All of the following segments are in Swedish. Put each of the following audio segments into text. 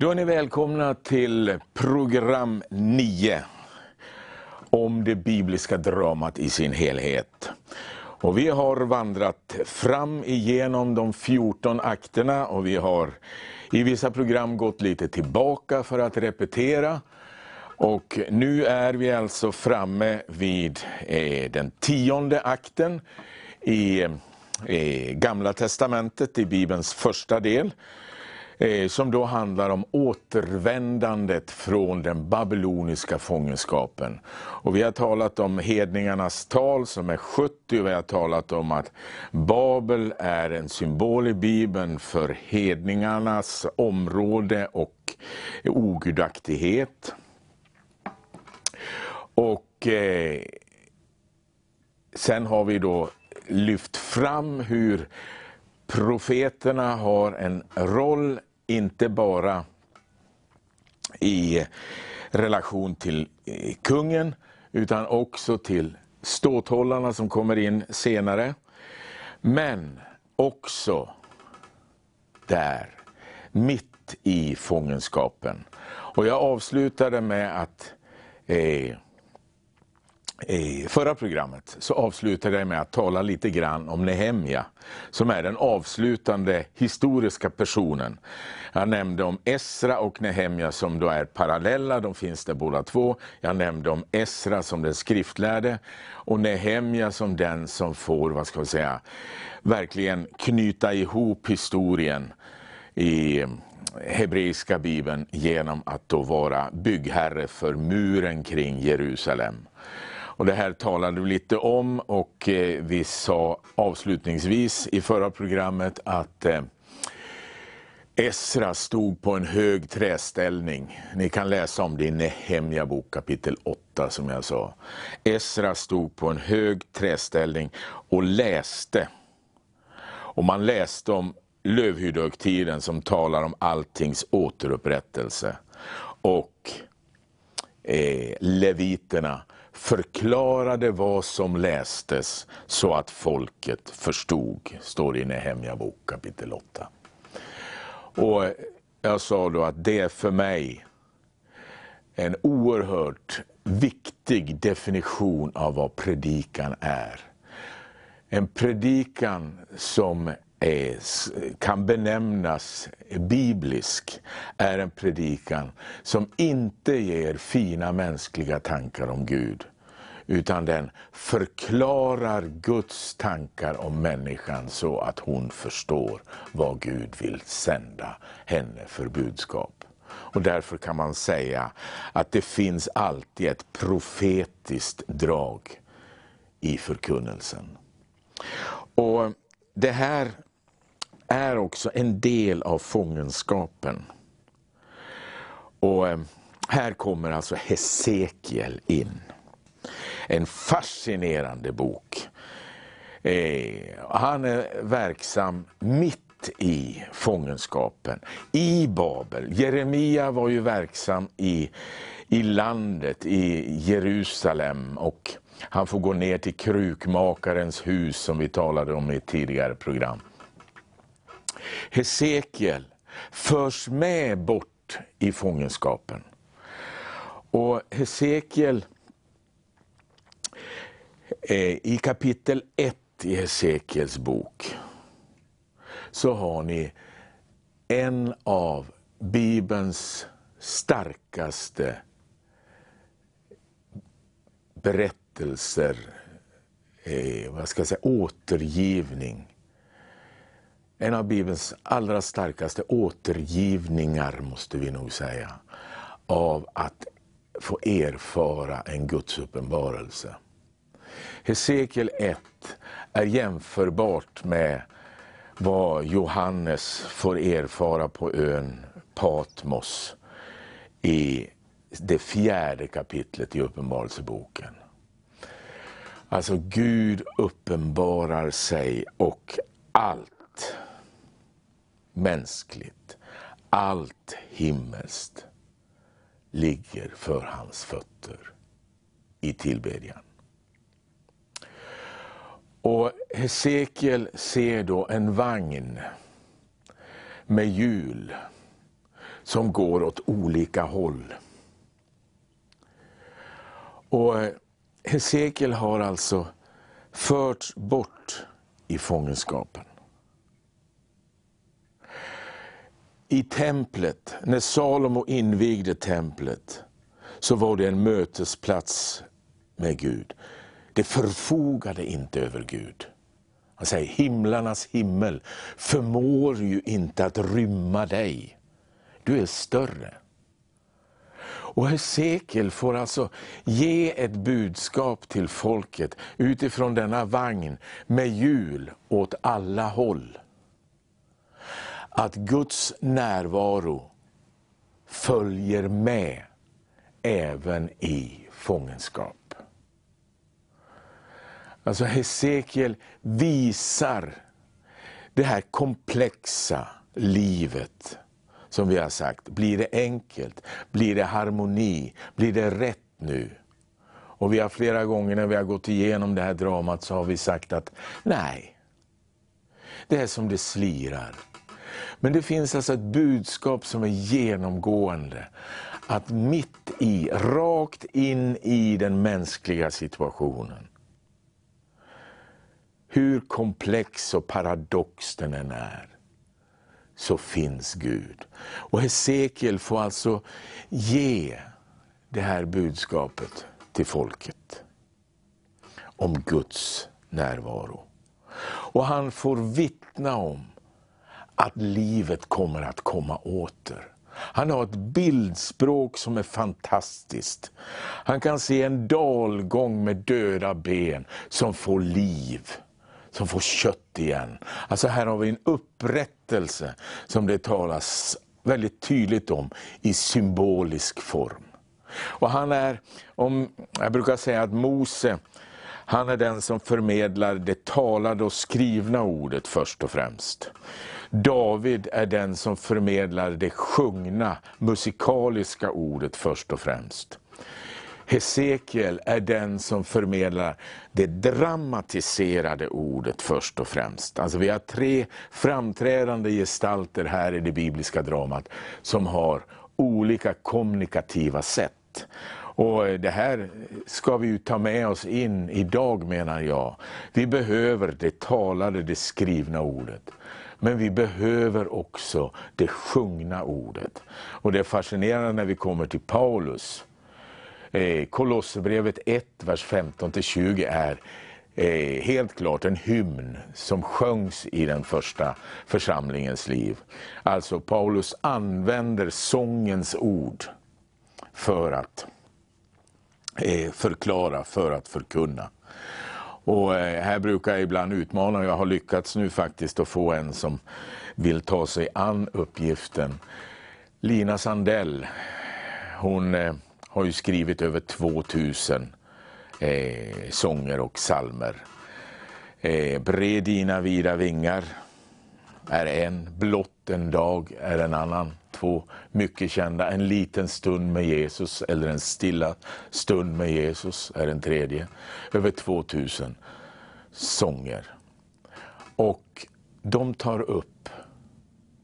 Då är ni välkomna till program 9 om det bibliska dramat i sin helhet. Och vi har vandrat fram igenom de 14 akterna och vi har i vissa program gått lite tillbaka för att repetera. Och nu är vi alltså framme vid eh, den tionde akten i, i Gamla Testamentet, i Bibelns första del. Eh, som då handlar om återvändandet från den babyloniska fångenskapen. Och vi har talat om hedningarnas tal som är 70 och vi har talat om att Babel är en symbol i Bibeln för hedningarnas område och ogudaktighet. Och eh, sen har vi då lyft fram hur profeterna har en roll inte bara i relation till eh, kungen, utan också till ståthållarna som kommer in senare. Men också där, mitt i fångenskapen. Och jag avslutade med att eh, i förra programmet så avslutade jag med att tala lite grann om Nehemja, som är den avslutande historiska personen. Jag nämnde om Esra och Nehemja som då är parallella, de finns där båda två. Jag nämnde om Esra som den skriftlärde och Nehemja som den som får, vad ska vi säga, verkligen knyta ihop historien i mm, hebreiska bibeln genom att då vara byggherre för muren kring Jerusalem. Och det här talade vi lite om och eh, vi sa avslutningsvis i förra programmet att eh, Esra stod på en hög träställning. Ni kan läsa om det i Nehemja bok kapitel 8 som jag sa. Esra stod på en hög träställning och läste. Och man läste om lövhyddohögtiden som talar om alltings återupprättelse. Och eh, leviterna förklarade vad som lästes så att folket förstod, står det i Nehemja bok kapitel 8. Och jag sa då att det är för mig en oerhört viktig definition av vad predikan är. En predikan som kan benämnas biblisk är en predikan som inte ger fina mänskliga tankar om Gud. Utan den förklarar Guds tankar om människan så att hon förstår vad Gud vill sända henne för budskap. Och därför kan man säga att det finns alltid ett profetiskt drag i förkunnelsen. Och Det här är också en del av fångenskapen. Och ehm, här kommer alltså Hesekiel in. En fascinerande bok. Eh, han är verksam mitt i fångenskapen, i Babel. Jeremia var ju verksam i, i landet, i Jerusalem. och Han får gå ner till krukmakarens hus som vi talade om i ett tidigare program. Hesekiel förs med bort i fångenskapen. Och Hesekiel, eh, i kapitel 1 i Hesekiels bok, så har ni en av Bibelns starkaste berättelser, eh, vad ska jag säga, återgivning en av Bibelns allra starkaste återgivningar, måste vi nog säga, av att få erfara en Guds uppenbarelse. Hesekiel 1 är jämförbart med vad Johannes får erfara på ön Patmos i det fjärde kapitlet i Uppenbarelseboken. Alltså Gud uppenbarar sig och allt mänskligt, allt himmelskt ligger för hans fötter i tillbedjan. Och Hesekiel ser då en vagn med hjul som går åt olika håll. Och Hesekiel har alltså förts bort i fångenskapen. I templet, när Salomo invigde templet, så var det en mötesplats med Gud. Det förfogade inte över Gud. Han säger, himlarnas himmel förmår ju inte att rymma dig. Du är större. Och Hesekiel får alltså ge ett budskap till folket utifrån denna vagn med hjul åt alla håll. Att Guds närvaro följer med även i fångenskap. Alltså Hesekiel visar det här komplexa livet som vi har sagt. Blir det enkelt? Blir det harmoni? Blir det rätt nu? Och vi har flera gånger när vi har gått igenom det här dramat så har vi sagt att nej, det är som det slirar. Men det finns alltså ett budskap som är genomgående. Att mitt i, rakt in i den mänskliga situationen, hur komplex och paradox den än är, så finns Gud. Och Hesekiel får alltså ge det här budskapet till folket. Om Guds närvaro. Och han får vittna om att livet kommer att komma åter. Han har ett bildspråk som är fantastiskt. Han kan se en dalgång med döda ben som får liv som får kött igen. Alltså här har vi en upprättelse som det talas väldigt tydligt om i symbolisk form. Och han är, om, jag brukar säga att Mose, han är den som förmedlar det talade och skrivna ordet först och främst. David är den som förmedlar det sjungna, musikaliska ordet först och främst. Hesekiel är den som förmedlar det dramatiserade ordet först och främst. Alltså vi har tre framträdande gestalter här i det bibliska dramat som har olika kommunikativa sätt. Och eh, Det här ska vi ta med oss in idag menar jag. Vi behöver det talade, det skrivna ordet. Men vi behöver också det sjungna ordet. Och det är fascinerande när vi kommer till Paulus Eh, Kolosserbrevet 1, vers 15-20 är eh, helt klart en hymn som sjöngs i den första församlingens liv. Alltså Paulus använder sångens ord för att eh, förklara, för att förkunna. Och eh, här brukar jag ibland utmana, och jag har lyckats nu faktiskt att få en som vill ta sig an uppgiften. Lina Sandell, hon eh, har ju skrivit över 2000 eh, sånger och salmer. Eh, Bred dina vida vingar är en, Blott en dag är en annan. Två mycket kända, En liten stund med Jesus eller En stilla stund med Jesus är en tredje. Över 2000 sånger. Och de tar upp,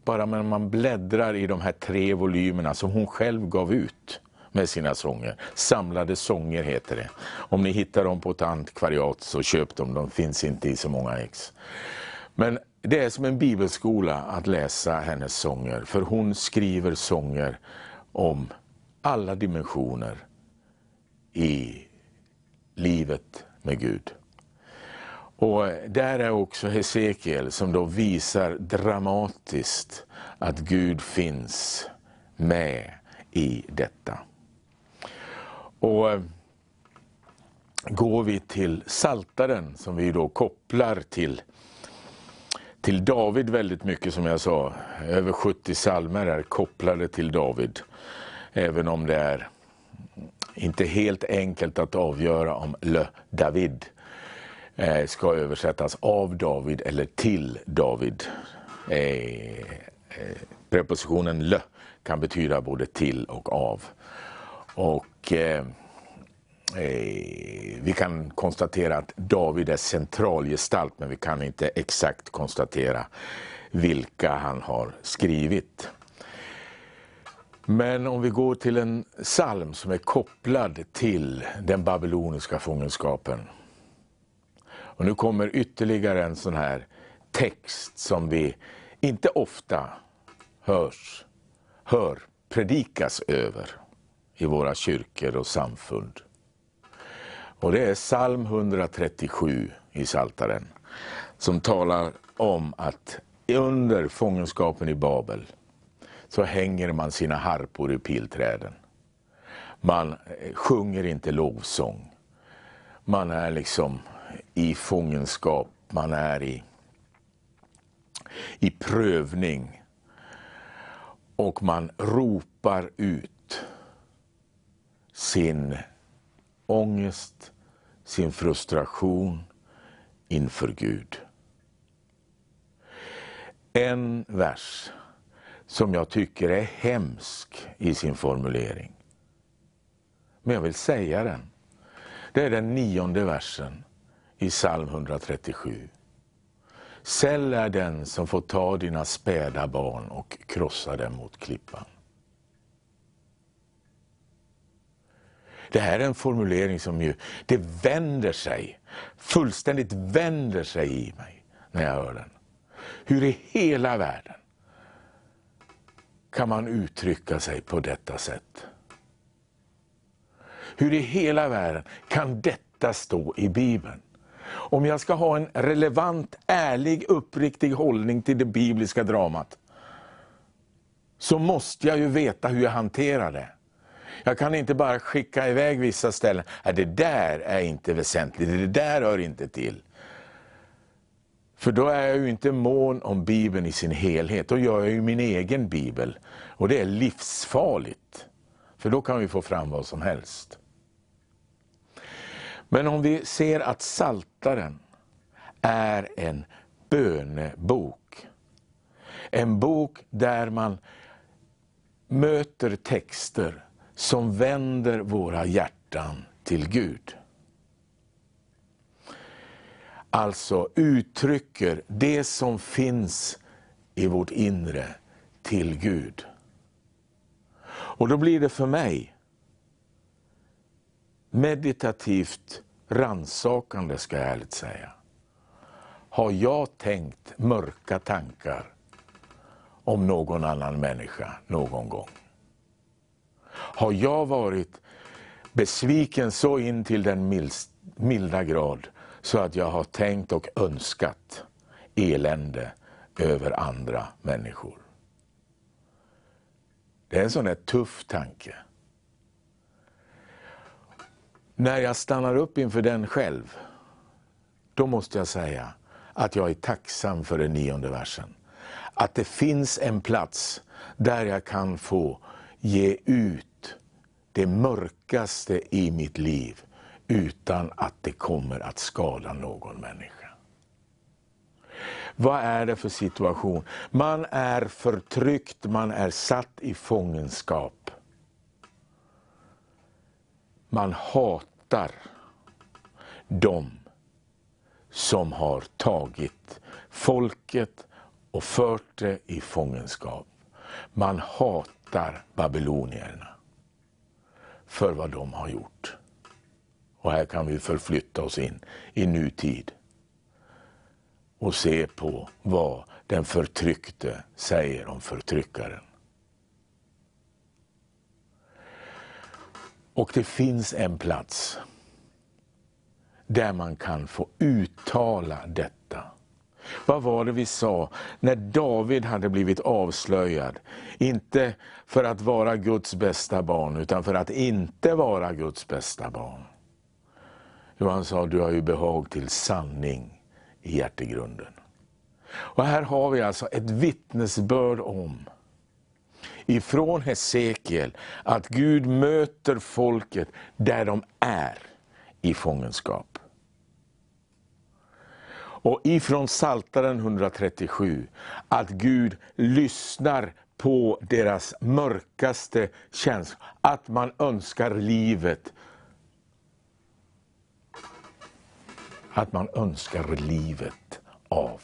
bara när man bläddrar i de här tre volymerna som hon själv gav ut, med sina sånger. Samlade sånger heter det. Om ni hittar dem på ett antikvariat så köp dem, de finns inte i så många ex. Men det är som en bibelskola att läsa hennes sånger, för hon skriver sånger om alla dimensioner i livet med Gud. Och där är också Hesekiel som då visar dramatiskt att Gud finns med i detta. Och eh, går vi till Saltaren som vi då kopplar till, till David väldigt mycket som jag sa. Över 70 salmer är kopplade till David. Även om det är inte helt enkelt att avgöra om Le David eh, ska översättas av David eller till David. Eh, eh, prepositionen le kan betyda både till och av. Och eh, Eh, vi kan konstatera att David är centralgestalt, men vi kan inte exakt konstatera vilka han har skrivit. Men om vi går till en psalm som är kopplad till den babyloniska fångenskapen. Och nu kommer ytterligare en sån här text som vi inte ofta hörs, hör predikas över i våra kyrkor och samfund. Och det är psalm 137 i Saltaren som talar om att under fångenskapen i Babel så hänger man sina harpor i pilträden. Man eh, sjunger inte lovsång. Man är liksom i fångenskap, man är i, i prövning. Och man ropar ut sin ångest, sin frustration inför Gud. En vers som jag tycker är hemsk i sin formulering. Men jag vill säga den. Det är den nionde versen i psalm 137. Säll är den som får ta dina späda barn och krossa dem mot klippan. Det här är en formulering som ju, det vänder sig, fullständigt vänder sig i mig när jag hör den. Hur i hela världen kan man uttrycka sig på detta sätt? Hur i hela världen kan detta stå i Bibeln? Om jag ska ha en relevant, ärlig, uppriktig hållning till det bibliska dramat, så måste jag ju veta hur jag hanterar det. Jag kan inte bara skicka iväg vissa ställen, det där är inte väsentligt, det där hör inte till. För då är jag ju inte mån om Bibeln i sin helhet, då gör jag ju min egen Bibel. Och det är livsfarligt, för då kan vi få fram vad som helst. Men om vi ser att Saltaren är en bönebok. En bok där man möter texter som vänder våra hjärtan till Gud. Alltså uttrycker det som finns i vårt inre till Gud. Och då blir det för mig meditativt ransakande, ska jag ärligt säga. Har jag tänkt mörka tankar om någon annan människa någon gång? Har jag varit besviken så in till den milda grad så att jag har tänkt och önskat elände över andra människor? Det är en sån där tuff tanke. När jag stannar upp inför den själv, då måste jag säga att jag är tacksam för den nionde versen. Att det finns en plats där jag kan få ge ut det mörkaste i mitt liv utan att det kommer att skada någon människa. Vad är det för situation? Man är förtryckt, man är satt i fångenskap. Man hatar dem som har tagit folket och fört det i fångenskap. Man hatar babylonierna för vad de har gjort. Och här kan vi förflytta oss in i nutid och se på vad den förtryckte säger om förtryckaren. Och det finns en plats där man kan få uttala detta. Vad var det vi sa när David hade blivit avslöjad? Inte för att vara Guds bästa barn, utan för att inte vara Guds bästa barn. Jo, han sa, du har ju behag till sanning i hjärtegrunden. Och här har vi alltså ett vittnesbörd om ifrån Hesekiel att Gud möter folket där de är i fångenskap. Och ifrån Saltaren 137 att Gud lyssnar på deras mörkaste känslor, att man önskar livet. Att man önskar livet av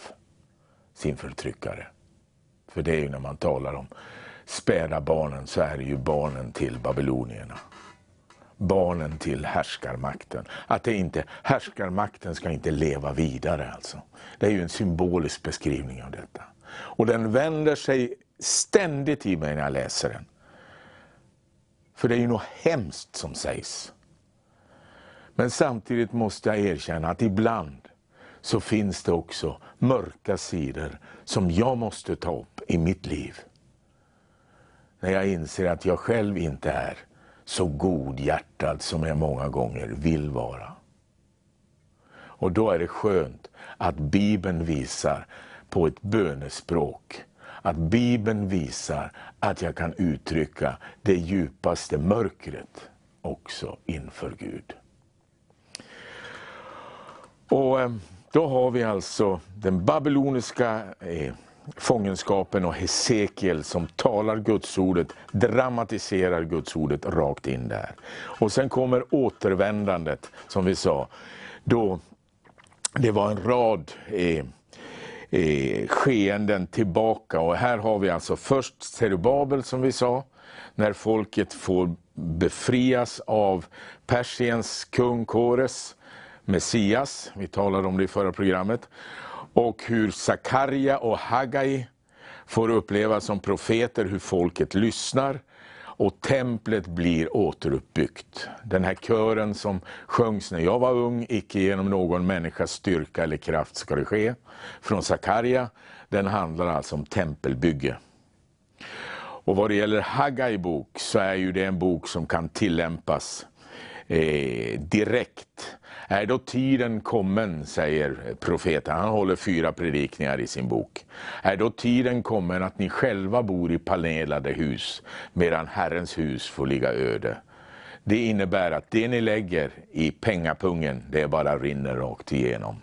sin förtryckare. För det är ju när man talar om späda barnen så är det ju barnen till babylonierna. Barnen till härskarmakten. Att det inte, härskarmakten ska inte leva vidare alltså. Det är ju en symbolisk beskrivning av detta. Och den vänder sig ständigt i mig när jag läser den. För det är ju något hemskt som sägs. Men samtidigt måste jag erkänna att ibland så finns det också mörka sidor som jag måste ta upp i mitt liv. När jag inser att jag själv inte är så godhjärtad som jag många gånger vill vara. Och då är det skönt att Bibeln visar på ett bönespråk. Att Bibeln visar att jag kan uttrycka det djupaste mörkret också inför Gud. Och eh, då har vi alltså den babyloniska eh, fångenskapen och Hesekiel som talar Gudsordet, dramatiserar Gudsordet rakt in där. Och sen kommer återvändandet, som vi sa, då det var en rad eh, eh, skeenden tillbaka. Och här har vi alltså först Zerubabel som vi sa, när folket får befrias av Persiens kung Kores, Messias, vi talade om det i förra programmet, och hur Sakarja och Hagai får uppleva som profeter hur folket lyssnar och templet blir återuppbyggt. Den här kören som sjöngs när jag var ung, icke genom någon människas styrka eller kraft ska det ske, från Sakarja, den handlar alltså om tempelbygge. Och vad det gäller Hagai bok så är ju det en bok som kan tillämpas eh, direkt är då tiden kommen, säger profeten, han håller fyra predikningar i sin bok. Är då tiden kommen att ni själva bor i panelade hus, medan Herrens hus får ligga öde. Det innebär att det ni lägger i pengapungen, det bara rinner rakt igenom.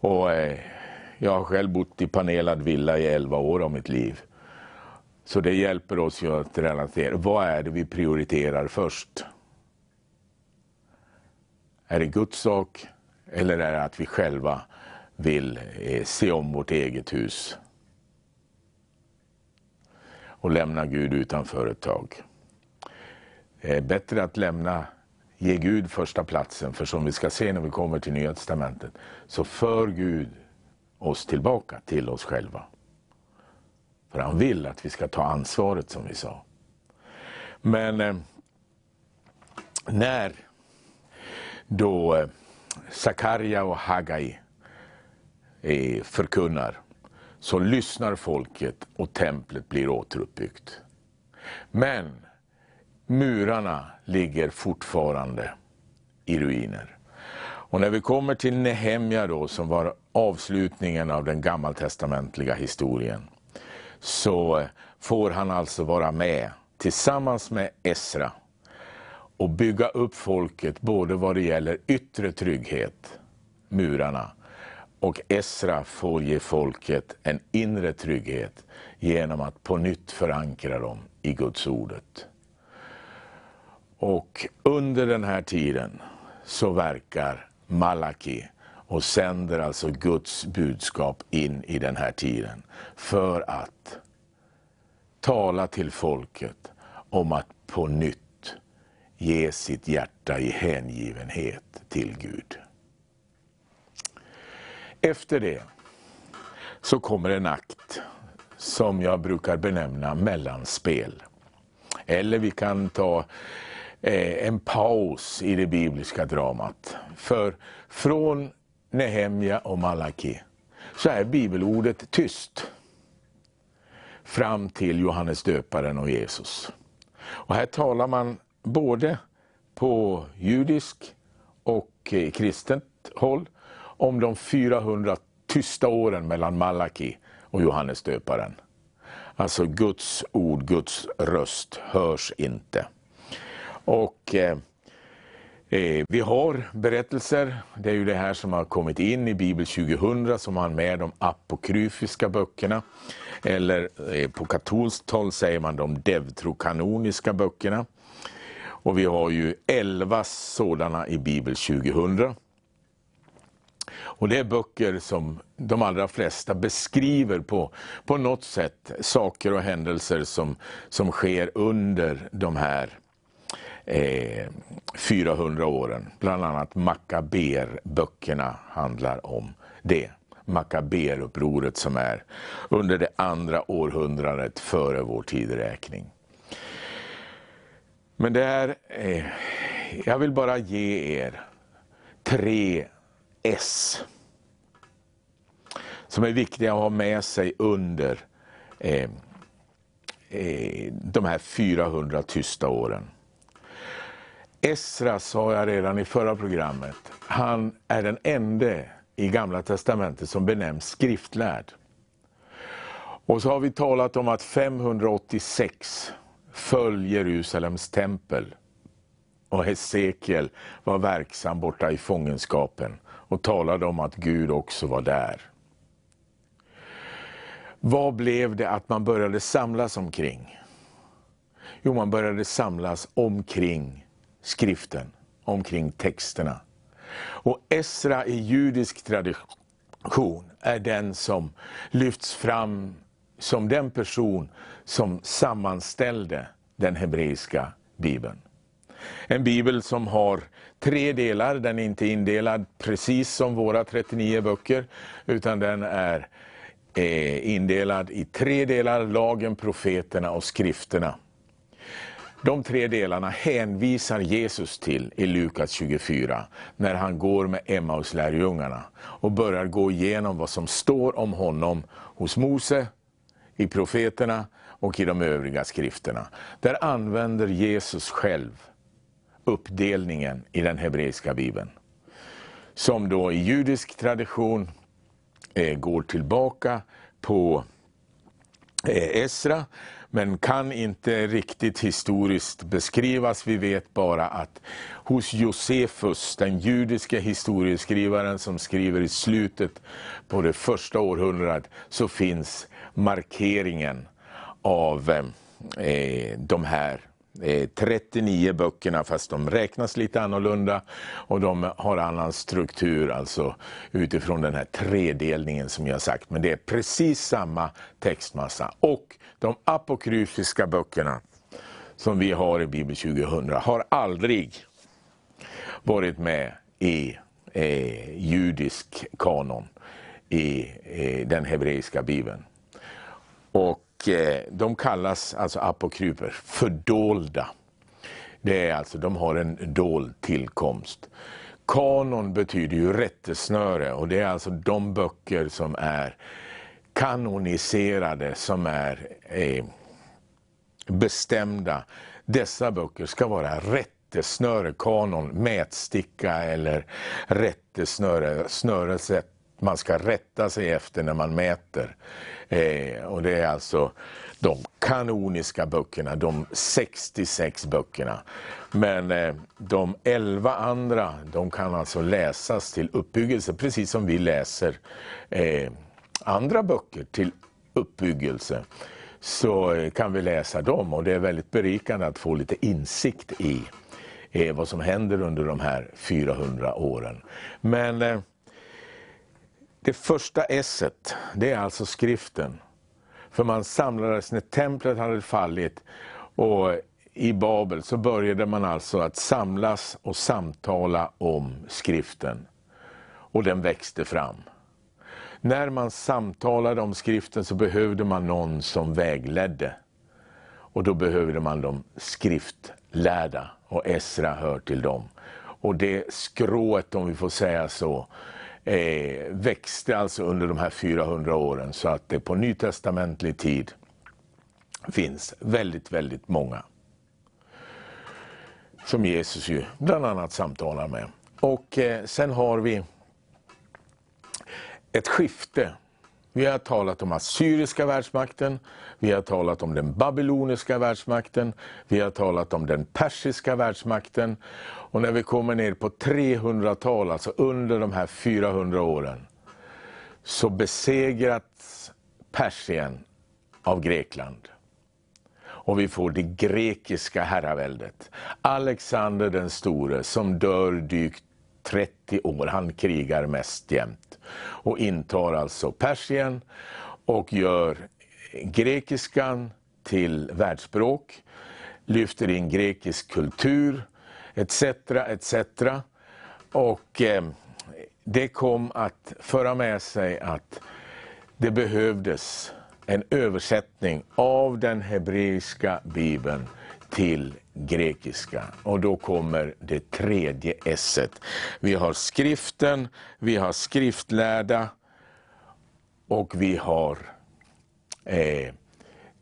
Och eh, jag har själv bott i panelad villa i elva år av mitt liv. Så det hjälper oss ju att relatera. Vad är det vi prioriterar först? Är det Guds sak eller är det att vi själva vill eh, se om vårt eget hus och lämna Gud utanför ett tag? Det är bättre att lämna, ge Gud första platsen, för som vi ska se när vi kommer till Nya Testamentet, så för Gud oss tillbaka till oss själva. För han vill att vi ska ta ansvaret som vi sa. Men eh, när då eh, Sakarja och Hagai eh, förkunnar, så lyssnar folket och templet blir återuppbyggt. Men murarna ligger fortfarande i ruiner. Och när vi kommer till Nehemja då, som var avslutningen av den gammaltestamentliga historien, så eh, får han alltså vara med tillsammans med Esra och bygga upp folket både vad det gäller yttre trygghet, murarna, och Esra får ge folket en inre trygghet genom att på nytt förankra dem i Guds ordet. Och under den här tiden så verkar Malaki och sänder alltså Guds budskap in i den här tiden för att tala till folket om att på nytt ge sitt hjärta i hängivenhet till Gud. Efter det så kommer en akt som jag brukar benämna mellanspel. Eller vi kan ta eh, en paus i det bibliska dramat. För från Nehemja och Malaki så är bibelordet tyst fram till Johannes döparen och Jesus. Och här talar man både på judisk och eh, kristet håll om de 400 tysta åren mellan Malaki och Johannes döparen. Alltså Guds ord, Guds röst hörs inte. Och eh, eh vi har berättelser, det är ju det här som har kommit in i Bibel 2000 som har med de apokryfiska böckerna. Eller eh, på katolskt håll säger man de devtrokanoniska böckerna. Och vi har ju 11 sådana i Bibel 2000. Och det är böcker som de allra flesta beskriver på, på något sätt saker och händelser som, som sker under de här eh, 400 åren. Bland annat Makaber-böckerna handlar om det. Makaberupproret som är under det andra århundradet före vår tideräkning. Men det är, eh, jag vill bara ge er tre S som är viktiga att ha med sig under eh, eh, de här 400 tysta åren. Esra sa jag redan i förra programmet, han är den enda i Gamla Testamentet som benämns skriftlärd. Och så har vi talat om att 586 föll Jerusalems tempel. Och Hesekiel var verksam borta i fångenskapen och talade om att Gud också var där. Vad blev det att man började samlas omkring? Jo, man började samlas omkring skriften, omkring texterna. Och Esra i judisk tradition är den som lyfts fram som den person som sammanställde den hebreiska bibeln. En bibel som har tre delar, den är inte indelad precis som våra 39 böcker, utan den är eh, indelad i tre delar, lagen, profeterna och skrifterna. De tre delarna hänvisar Jesus till i Lukas 24, när han går med Emmaus lärjungarna och börjar gå igenom vad som står om honom hos Mose, i profeterna och i de övriga skrifterna. Där använder Jesus själv uppdelningen i den hebreiska bibeln. Som då i judisk tradition eh, går tillbaka på eh, Esra, men kan inte riktigt historiskt beskrivas. Vi vet bara att hos Josefus, den judiska historieskrivaren som skriver i slutet på det första århundradet, så finns markeringen av eh, eh de här eh, 39 böckerna fast de räknas lite annorlunda och de har annan struktur alltså utifrån den här tredelningen som jag sagt. Men det är precis samma textmassa. Och de apokryfiska böckerna som vi har i Bibel 2000 har aldrig varit med i eh, judisk kanon i eh, den hebreiska bibeln. Och Eh, de kallas alltså apokryfer, fördolda. Det är alltså, de har en dold tillkomst. Kanon betyder ju rättesnöre och det är alltså de böcker som är kanoniserade, som är eh, bestämda. Dessa böcker ska vara rättesnöre, kanon, mätsticka eller rättesnöre, snöresätt man ska rätta sig efter när man mäter. Eh, och det är alltså de kanoniska böckerna, de 66 böckerna. Men eh, de 11 andra, de kan alltså läsas till uppbyggelse, precis som vi läser eh, andra böcker till uppbyggelse. Så eh, kan vi läsa dem och det är väldigt berikande att få lite insikt i eh, vad som händer under de här 400 åren. Men eh, det första esset, det är alltså skriften. För man samlades när templet hade fallit och i Babel så började man alltså att samlas och samtala om skriften. Och den växte fram. När man samtalade om skriften så behövde man någon som vägledde. Och då behövde man de skriftlärda och Esra hör till dem. Och det skrået, om vi får säga så, eh, växte alltså under de här 400 åren så att det på nytestamentlig tid finns väldigt, väldigt många. Som Jesus ju bland annat samtalar med. Och eh, sen har vi ett skifte. Vi har talat om assyriska världsmakten, vi har talat om den babyloniska världsmakten, vi har talat om den persiska världsmakten och när vi kommer ner på 300-tal, alltså under de här 400 åren, så besegrats Persien av Grekland. Och vi får det grekiska herraväldet. Alexander den store som dör dykt 30 år. Han krigar mest jämt och intar alltså Persien och gör grekiskan till världsspråk, lyfter in grekisk kultur etc. etc. Och eh, det kom att föra med sig att det behövdes en översättning av den hebreiska bibeln till grekiska. Och då kommer det tredje s-et. Vi har skriften, vi har skriftlärda och vi har eh,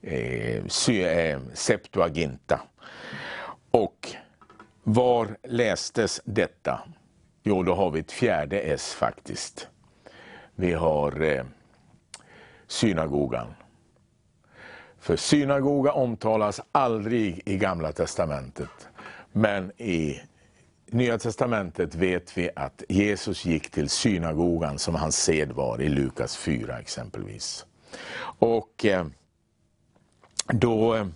eh, eh, Septuaginta. Och var lästes detta? Jo, då har vi ett fjärde S faktiskt. Vi har eh, synagogan. För synagoga omtalas aldrig i Gamla Testamentet. Men i Nya Testamentet vet vi att Jesus gick till synagogan som hans sed var i Lukas 4 exempelvis. Och eh, då eh,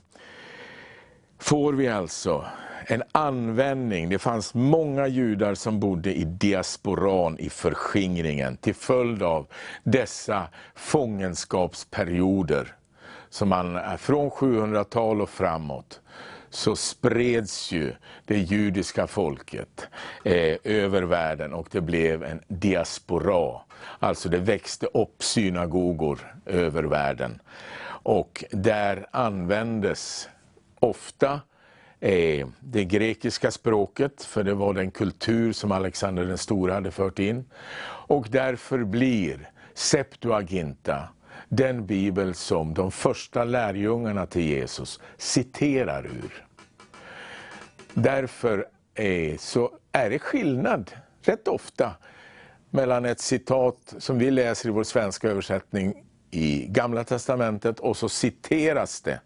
får vi alltså en användning. Det fanns många judar som bodde i diasporan, i förskingringen, till följd av dessa fångenskapsperioder. Som man, från 700-tal och framåt så spreds ju det judiska folket eh, över världen och det blev en diaspora. Alltså det växte upp synagogor över världen. Och där användes ofta eh, det grekiska språket, för det var den kultur som Alexander den store hade fört in. Och därför blir Septuaginta den bibel som de första lärjungarna till Jesus citerar ur. Därför är, så är det skillnad, rätt ofta, mellan ett citat som vi läser i vår svenska översättning i Gamla Testamentet och så citeras det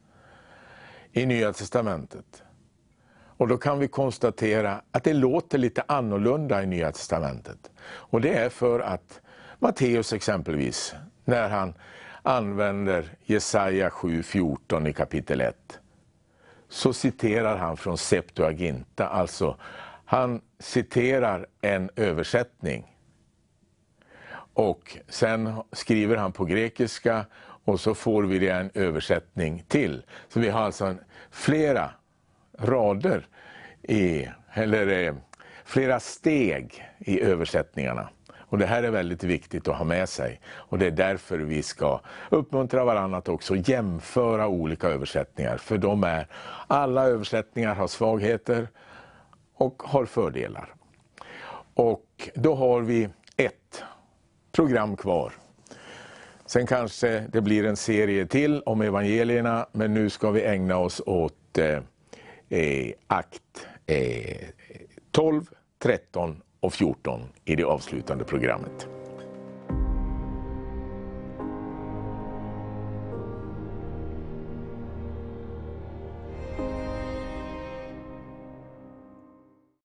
i Nya Testamentet. Och då kan vi konstatera att det låter lite annorlunda i Nya Testamentet. Och det är för att Matteus exempelvis, när han använder Jesaja 7.14 i kapitel 1, så citerar han från Septuaginta, alltså han citerar en översättning. Och sen skriver han på grekiska och så får vi det en översättning till. Så vi har alltså flera rader, i, eller eh, flera steg i översättningarna. Och Det här är väldigt viktigt att ha med sig. Och Det är därför vi ska uppmuntra varandra att också jämföra olika översättningar. För de är, alla översättningar har svagheter och har fördelar. Och då har vi ett program kvar. Sen kanske det blir en serie till om evangelierna, men nu ska vi ägna oss åt eh, eh akt eh, 12, 13 och 14 i det avslutande programmet.